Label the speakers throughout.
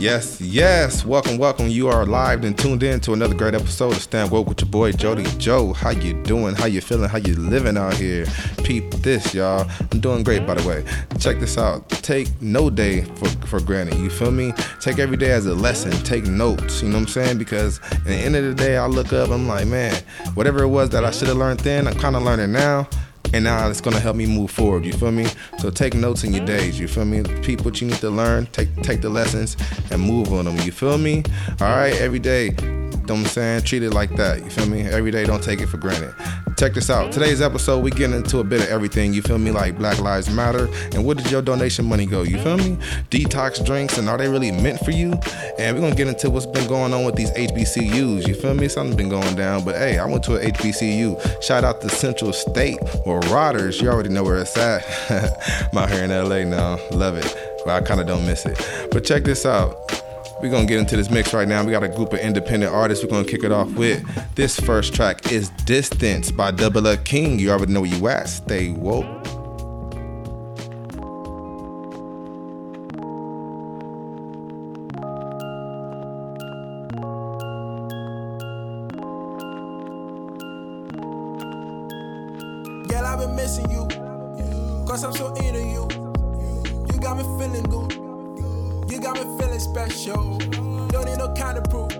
Speaker 1: Yes, yes. Welcome, welcome. You are live and tuned in to another great episode of Stay Woke with your boy Jody Joe. How you doing? How you feeling? How you living out here? Peep this, y'all. I'm doing great, by the way. Check this out. Take no day for, for granted. You feel me? Take every day as a lesson. Take notes. You know what I'm saying? Because at the end of the day, I look up. I'm like, man, whatever it was that I should have learned then, I'm kind of learning now and now it's gonna help me move forward. You feel me? So take notes in your days. You feel me? Peep what you need to learn. Take take the lessons and move on them. You feel me? All right, every day. Know what I'm saying? Treat it like that. You feel me? Every day, don't take it for granted. Check this out. Today's episode, we get into a bit of everything. You feel me? Like Black Lives Matter. And where did your donation money go? You feel me? Detox drinks and are they really meant for you? And we're gonna get into what's been going on with these HBCUs. You feel me? Something's been going down. But hey, I went to an HBCU. Shout out to Central State Marauders. You already know where it's at. I'm out here in LA now. Love it. But I kind of don't miss it. But check this out. We're gonna get into this mix right now. We got a group of independent artists. We're gonna kick it off with this first track is Distance by Double King. You already know where you at. Stay woke.
Speaker 2: Girl, I've been missing you. Cause I'm so into you. You got me feeling good. You got me feeling special. Don't need no kind of proof.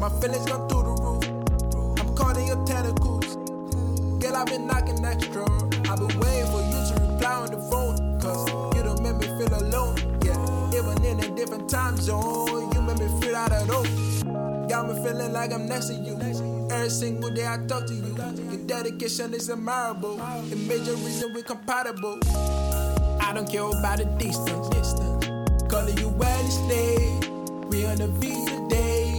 Speaker 2: My feelings gone through the roof. I'm calling in your tentacles. Girl, I've been knocking extra. I've been waiting for you to reply on the phone. Cause you don't make me feel alone. Yeah, even in a different time zone, you make me feel out of room. Got me feeling like I'm next to you. Every single day I talk to you. Your dedication is admirable. A major reason we're compatible. I don't care about the distance. Calling you stay. We on the V today.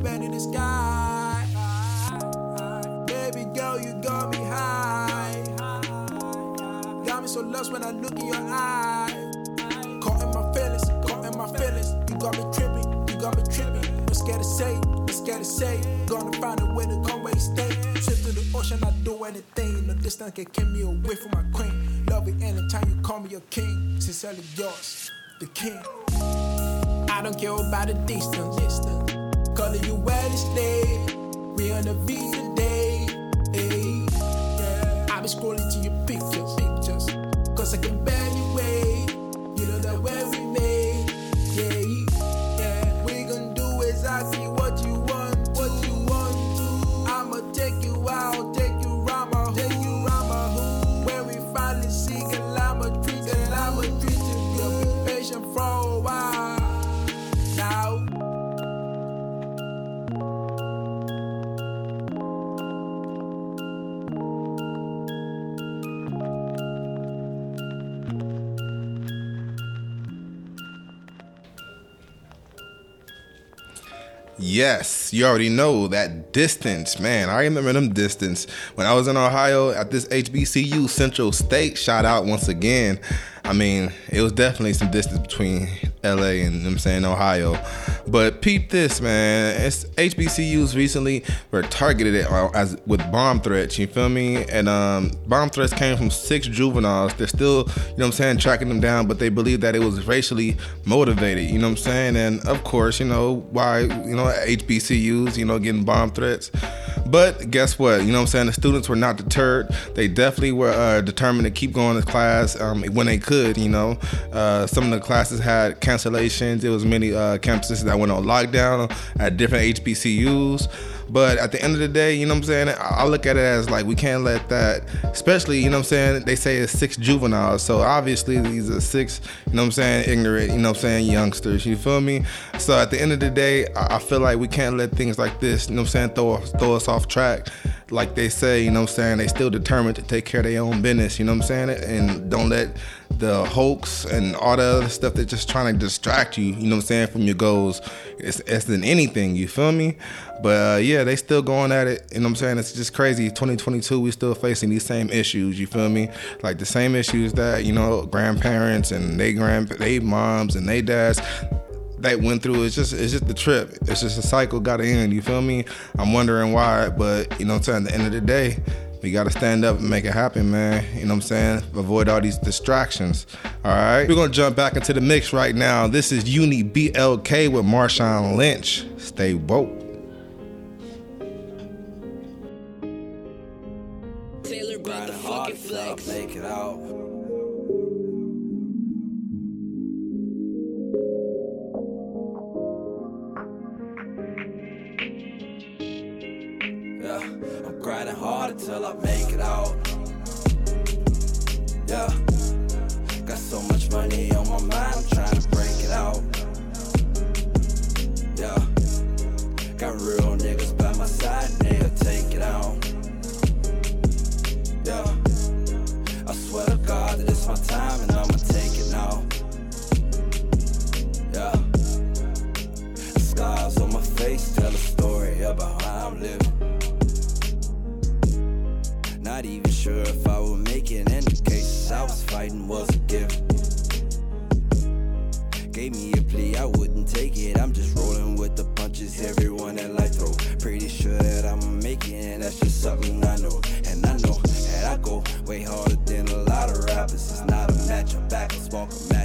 Speaker 2: Floating like a bird in the sky. Baby girl, you got me high. Got me so lost when I look in your eyes. Caught in my feelings, caught in my feelings. You got me tripping, you got me tripping. No scared to say, I'm scared to say. Gonna find a way to come where you stay. Trip to the ocean, I do anything. No distance can keep me away from my queen. Love it anytime you call me your king. Sincerely yours, the king. I don't care about the distance, distance. Calling you stay. We on the V today. Hey, yeah. I be scrolling to your pictures, pictures. Cause I can barely
Speaker 1: Yes, you already know that distance, man. I remember them distance when I was in Ohio at this HBCU Central State. Shout out once again. I mean, it was definitely some distance between LA and I'm saying Ohio. But peep this, man. It's HBCUs recently were targeted as with bomb threats. You feel me? And um, bomb threats came from six juveniles. They're still, you know I'm saying, tracking them down, but they believe that it was racially motivated. You know what I'm saying? And of course, you know why, you know, HBCUs, you know, getting bomb threats. But guess what? You know what I'm saying? The students were not deterred. They definitely were uh, determined to keep going to class um, when they could. You know, uh, some of the classes had cancellations. There was many uh, campuses that went on lockdown at different HBCUs. But at the end of the day, you know what I'm saying? I look at it as like we can't let that, especially, you know what I'm saying? They say it's six juveniles. So obviously these are six, you know what I'm saying, ignorant, you know what I'm saying, youngsters. You feel me? So at the end of the day, I feel like we can't let things like this, you know what I'm saying, throw, throw us off track. Like they say, you know what I'm saying, they still determined to take care of their own business, you know what I'm saying? And don't let the hoax and all the other stuff that's just trying to distract you, you know what I'm saying, from your goals. It's, it's than anything, you feel me? But uh, yeah, they still going at it. You know what I'm saying? It's just crazy. 2022, we still facing these same issues. You feel me? Like the same issues that you know grandparents and they grand, they moms and they dads they went through. It's just it's just the trip. It's just a cycle got to end. You feel me? I'm wondering why, but you know what I'm saying. At the end of the day, we got to stand up and make it happen, man. You know what I'm saying? Avoid all these distractions. All right. We're to jump back into the mix right now. This is Uni BLK with Marshawn Lynch. Stay woke.
Speaker 3: Way harder than a lot of rappers. It's not a match, I'm back, I a match,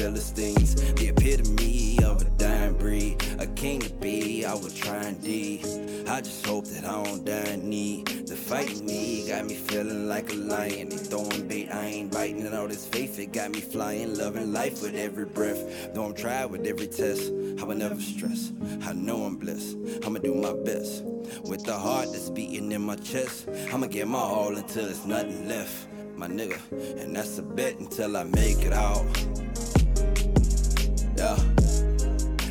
Speaker 3: Philistines. The epitome of a dying breed. A king to be, I would try and I just hope that I don't die in need. The fighting me got me feeling like a lion. They throwing bait, I ain't biting. And all this faith, it got me flying. Loving life with every breath. Though I'm tried with every test, I will never stress. I know I'm blessed. I'ma do my best. With the heart that's beating in my chest, I'ma give my all until there's nothing left, my nigga. And that's a bet until I make it out. Yeah.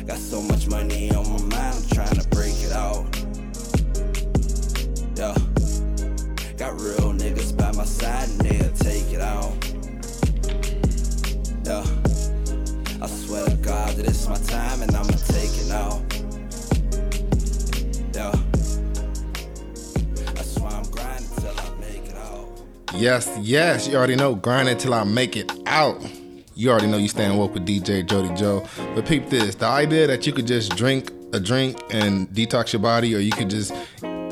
Speaker 3: Got so much money on my mind, I'm trying to break it out. Yeah. Got real niggas by my side and they'll take it out. Yeah. I swear to God that it's my time and I'ma take it out.
Speaker 1: Yes, yes. You already know. Grind until I make it out. You already know you staying woke with DJ Jody Joe. But peep this: the idea that you could just drink a drink and detox your body, or you could just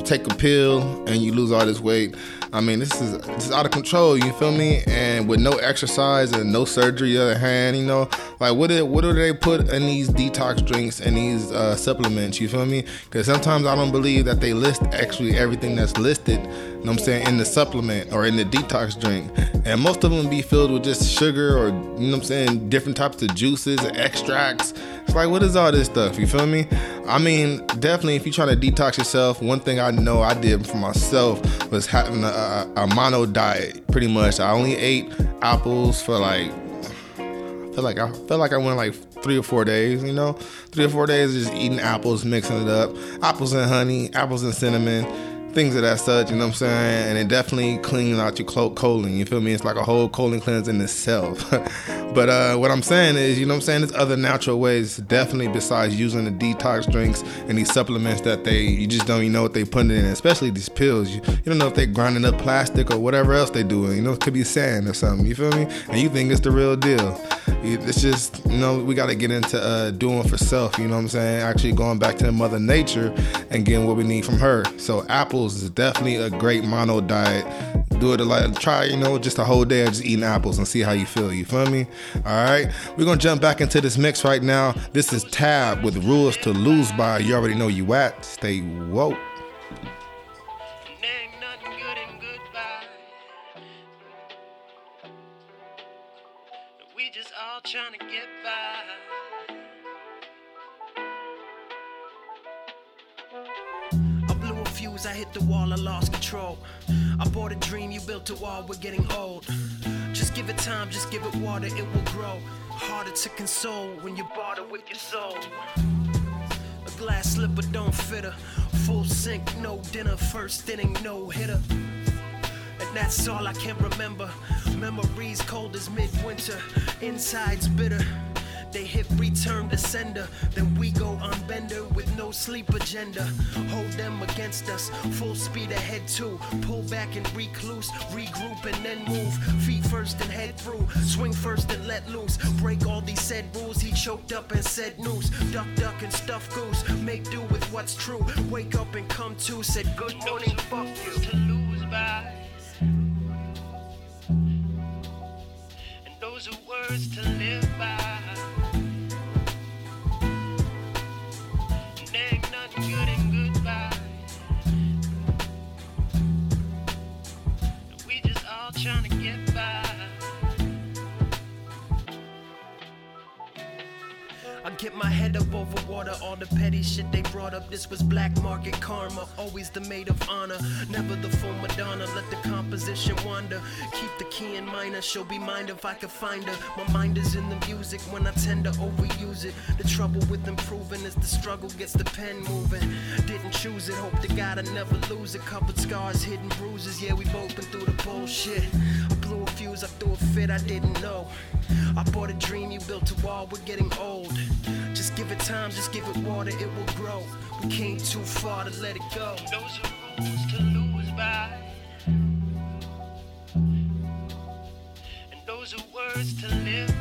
Speaker 1: take a pill and you lose all this weight. I mean, this is is out of control. You feel me? And with no exercise and no surgery, the hand, you know, like what do, what do they put in these detox drinks and these uh, supplements? You feel me? Because sometimes I don't believe that they list actually everything that's listed. You know what I'm saying in the supplement or in the detox drink, and most of them be filled with just sugar or you know what I'm saying different types of juices and extracts. Like, what is all this stuff? You feel me? I mean, definitely, if you're trying to detox yourself, one thing I know I did for myself was having a, a, mono diet. Pretty much, I only ate apples for like, feel like I felt like I went like three or four days. You know, three or four days just eating apples, mixing it up, apples and honey, apples and cinnamon. Things of that such, you know what I'm saying? And it definitely cleans out your colon, you feel me? It's like a whole colon cleanse in itself. but uh, what I'm saying is, you know what I'm saying? There's other natural ways, definitely besides using the detox drinks and these supplements that they, you just don't even know what they putting in, especially these pills. You, you don't know if they're grinding up plastic or whatever else they're doing. You know, it could be sand or something, you feel me? And you think it's the real deal. It's just, you know, we got to get into uh, doing for self, you know what I'm saying? Actually going back to Mother Nature and getting what we need from her. So apples is definitely a great mono diet. Do it a like try, you know, just a whole day of just eating apples and see how you feel. You feel me? All right. We're gonna jump back into this mix right now. This is Tab with rules to lose by. You already know you at. Stay woke.
Speaker 4: Trying to get by. I hit the wall, I lost control. I bought a dream, you built a wall, we're getting old. Just give it time, just give it water, it will grow. Harder to console when you barter with your soul. A glass slipper don't fit her. Full sink, no dinner. First inning, no hitter. And that's all I can remember. Memories cold as midwinter. Insides bitter. They hit return to sender. Then we go on bender with no sleep agenda. Hold them against us. Full speed ahead too. Pull back and recluse. Regroup and then move. Feet first and head through. Swing first and let loose. Break all these said rules. He choked up and said noose. Duck, duck and stuff goose. Make do with what's true. Wake up and come to. Said good morning, fuck you. To lose by. And those are words to live by. My head up over water, all the petty shit they brought up. This was black market karma, always the maid of honor. Never the full Madonna, let the composition wander. Keep the key in minor, she'll be mine if I could find her. My mind is in the music when I tend to overuse it. The trouble with improving is the struggle gets the pen moving. Didn't choose it, hope to God I never lose it. Covered scars, hidden bruises, yeah, we both been through the bullshit. I blew a fuse, I threw a fit, I didn't know. I bought a dream, you built a wall, we're getting old. Give it time, just give it water, it will grow. We came too far to let it go. Those are rules to lose by. And those are words to live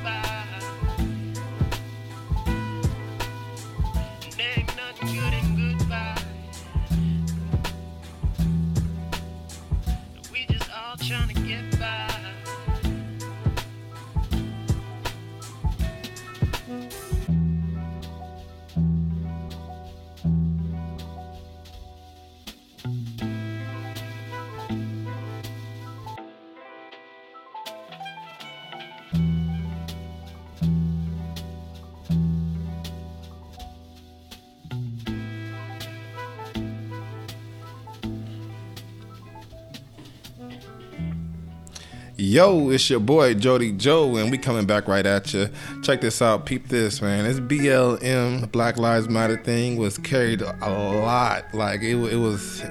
Speaker 1: Yo, it's your boy Jody Joe, and we coming back right at you. Check this out, peep this, man. This BLM Black Lives Matter thing was carried a lot. Like it, it was,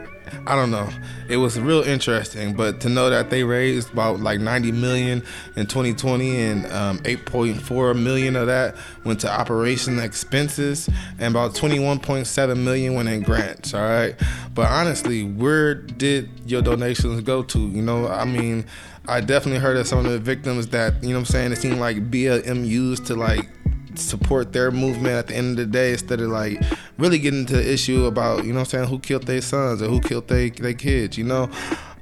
Speaker 1: I don't know, it was real interesting. But to know that they raised about like 90 million in 2020, and um, 8.4 million of that went to operation expenses, and about 21.7 million went in grants. All right, but honestly, where did your donations go to? You know, I mean. I definitely heard of some of the victims that, you know I'm saying, it seemed like BLM used to like support their movement at the end of the day instead of like really getting into the issue about, you know what I'm saying, who killed their sons or who killed their kids, you know?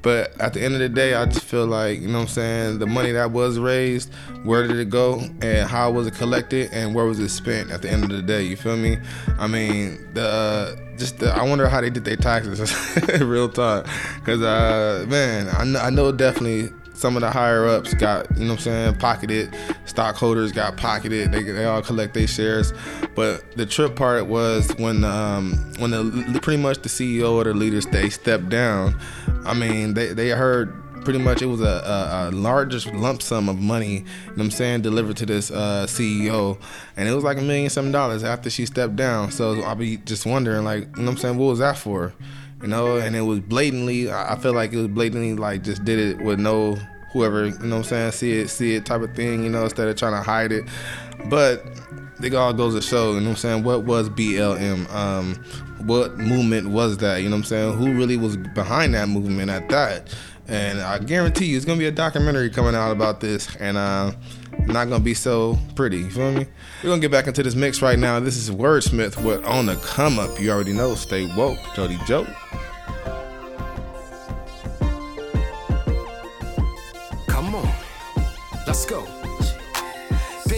Speaker 1: But at the end of the day, I just feel like, you know what I'm saying, the money that was raised, where did it go and how was it collected and where was it spent at the end of the day, you feel me? I mean, the uh, just the, I wonder how they did their taxes real talk cuz uh man, I know, I know definitely some of the higher ups got, you know what I'm saying, pocketed. Stockholders got pocketed. They, they all collect their shares. But the trip part was when um, when the pretty much the CEO or the leaders they stepped down. I mean, they, they heard pretty much it was a, a, a largest lump sum of money, you know what I'm saying, delivered to this uh, CEO. And it was like a million some dollars after she stepped down. So I'll be just wondering, like, you know what I'm saying, what was that for? you know, and it was blatantly. I feel like it was blatantly like just did it with no whoever, you know what I'm saying, see it, see it type of thing, you know, instead of trying to hide it. But it all goes to show, you know what I'm saying, what was BLM? Um, what movement was that? You know what I'm saying? Who really was behind that movement at that? And I guarantee you, it's gonna be a documentary coming out about this, and uh, not gonna be so pretty. You feel me? We're gonna get back into this mix right now. This is Wordsmith with On the Come Up. You already know. Stay woke, Jody Joe.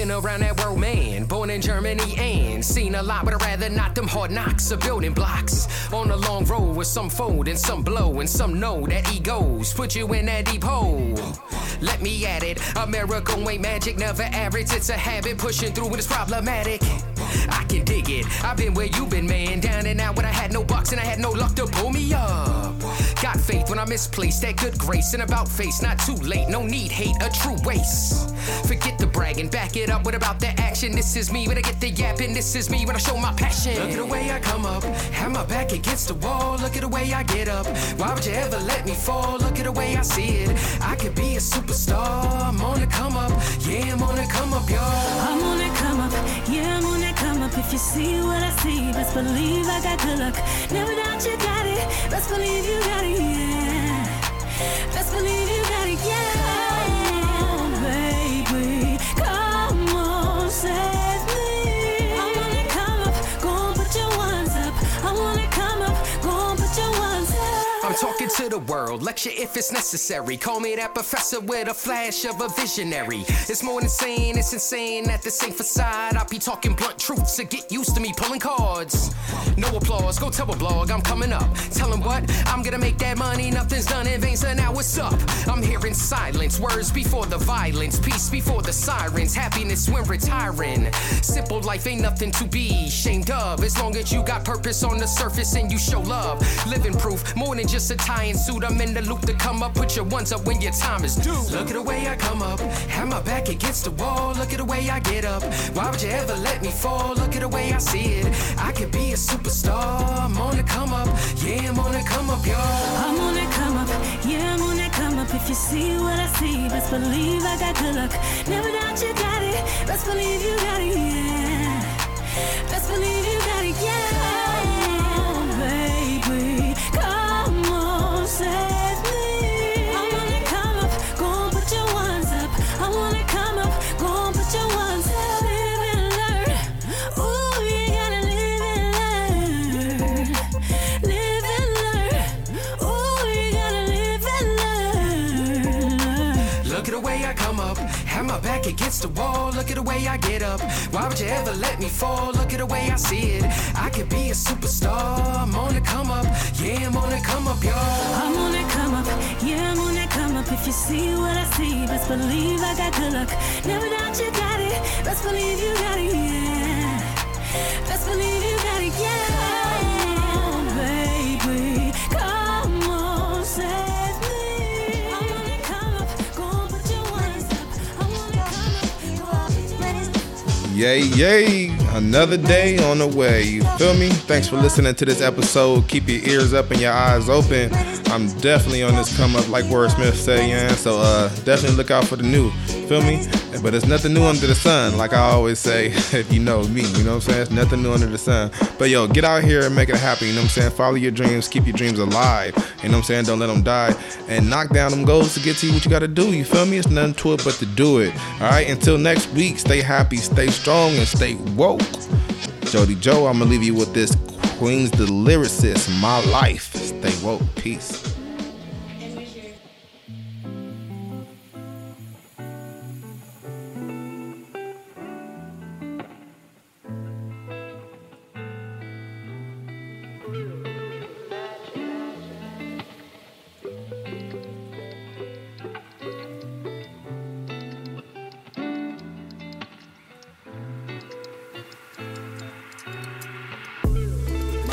Speaker 5: Been around that world, man. Born in Germany and seen a lot, but I'd rather not them hard knocks of building blocks. On a long road with some fold and some blow, and some know that egos put you in that deep hole. Let me at it. America ain't magic, never average. It's a habit pushing through when it's problematic. I can dig it. I've been where you've been, man. Down and out when I had no bucks and I had no luck to pull me up. Got faith when I misplaced that good grace and about face. Not too late, no need hate, a true waste. Forget the bragging, back it up. What about the action? This is me when I get the yapping. This is me when I show my passion. Look at the way I come up, have my back against the wall. Look at the way I get up. Why would you ever let me fall? Look at the way I see it. I could be a superstar. I'm on the come up, yeah, I'm on the come up, y'all.
Speaker 6: I'm on that come up, yeah, I'm on that come up. If you see what I see, best believe I got good luck. Never doubt you got it, best believe you got it, yeah. Best believe you got it, yeah.
Speaker 5: To the world, lecture if it's necessary. Call me that professor with a flash of a visionary. It's more than saying, it's insane at the same facade. I be talking blunt truths, so get used to me pulling cards. No applause, go tell a blog, I'm coming up. Tell 'em what, I'm gonna make that money, nothing's done in vain, so now what's up? I'm hearing silence, words before the violence, peace before the sirens, happiness when retiring. Simple life ain't nothing to be ashamed of, as long as you got purpose on the surface and you show love. Living proof, more than just a tie and suit. I'm in the loop to come up, put your ones up when your time is due. Look at the way I come up, have my back against the wall. Look at the way I get up. Why would you ever let me fall? Look at the way I see it. I could be a superstar. I'm on the come up, yeah, I'm on the come up, y'all.
Speaker 6: I'm on that come up, yeah, I'm on that come up. If you see what I see, best believe I got good luck. Never doubt you got it, best believe you got it, yeah.
Speaker 5: Let me fall? Look at the way I see it. I could be a superstar. I'm on the come up, yeah, I'm on the come up, y'all.
Speaker 6: I'm on that come up, yeah, I'm on that come up. If you see what I see, best believe I got good luck. Never doubt you got it, best believe you got it, yeah. Best believe you got it, yeah.
Speaker 1: Yay, yay. Another day on the way. You feel me? Thanks for listening to this episode. Keep your ears up and your eyes open. I'm definitely on this come up, like Wordsmith say, yeah. So uh, definitely look out for the new. Feel me? But it's nothing new under the sun, like I always say, if you know me, you know what I'm saying? It's nothing new under the sun. But yo, get out here and make it happen, you know what I'm saying? Follow your dreams, keep your dreams alive, you know what I'm saying? Don't let them die. And knock down them goals to get to what you gotta do, you feel me? It's nothing to it but to do it. Alright, until next week, stay happy, stay strong, and stay woke. Jody Joe, I'm gonna leave you with this Queen's the lyricist, my life. Stay woke. Peace.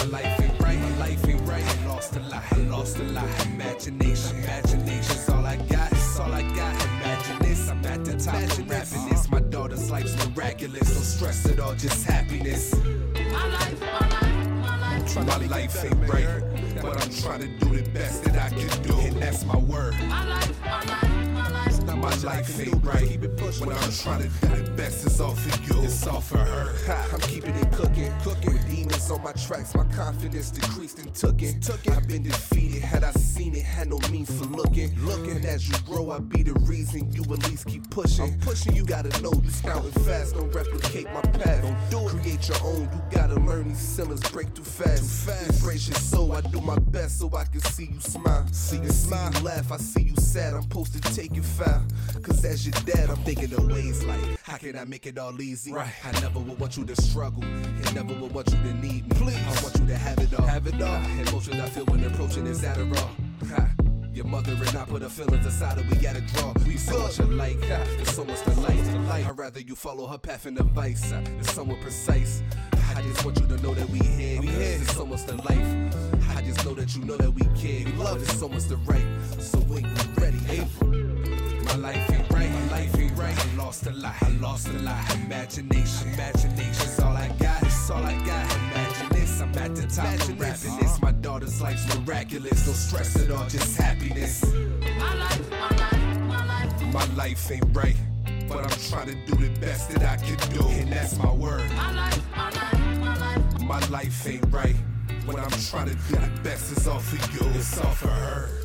Speaker 2: My life ain't right, my life ain't right. I lost a lot, I lost a lot. Imagination, imagination's all I got, it's all I got. Imagine this, I'm at the top of rapping this. My daughter's life's miraculous, no stress at all, just happiness. My life ain't right, but I'm
Speaker 7: trying to do the best that I can do, and that's my word.
Speaker 8: My life, my life, my life.
Speaker 7: Ain't right.
Speaker 9: Keep it.
Speaker 7: When I'm trying to do the best, it's all for you. It's all for her.
Speaker 9: I'm keeping it cooking, cooking. With demons on my tracks, my confidence decreased and took it. Took it. I've been defeated, had I seen it, had no means for looking. Looking as you grow, I be the reason you at least keep pushing. I'm pushing, you gotta know you scouting fast, don't replicate my do it. Create your own, you gotta learn these ceilings break too fast. Too fast. Embrace your soul, I do my best so I can see you smile. See you smile, laugh, I see you sad. I'm supposed to take you foul. Cause as your dad, I'm thinking of ways like, how can I make it all easy?
Speaker 7: Right.
Speaker 9: I never would want you to struggle, and never would want you to need me. Please, I want you to have it all. Have it all. Emotions I feel when approaching is Adderall. Ha. Your mother and I put our feelings aside and we gotta draw. We so much alike, ha. there's so much to. I'd rather you follow her path and advice. Uh, it's somewhat precise. I just want you to know that we here. We here. It's so much life. I just know that you know that we care. We love it so much to right. So when you ready, April.
Speaker 7: My life ain't right, my life ain't right. I lost a lot, I lost a lot. Imagination, imagination, it's all I got, it's all I got. Imagine this, I'm at the top of rapping My life's miraculous, no stress at all, just happiness.
Speaker 8: My life, my life, my life.
Speaker 7: My life ain't right, but I'm trying to do the best that I can do, and that's my word.
Speaker 8: My life, my life, my life.
Speaker 7: My life ain't right, when I'm trying to do the best, it's all for you, it's all for her.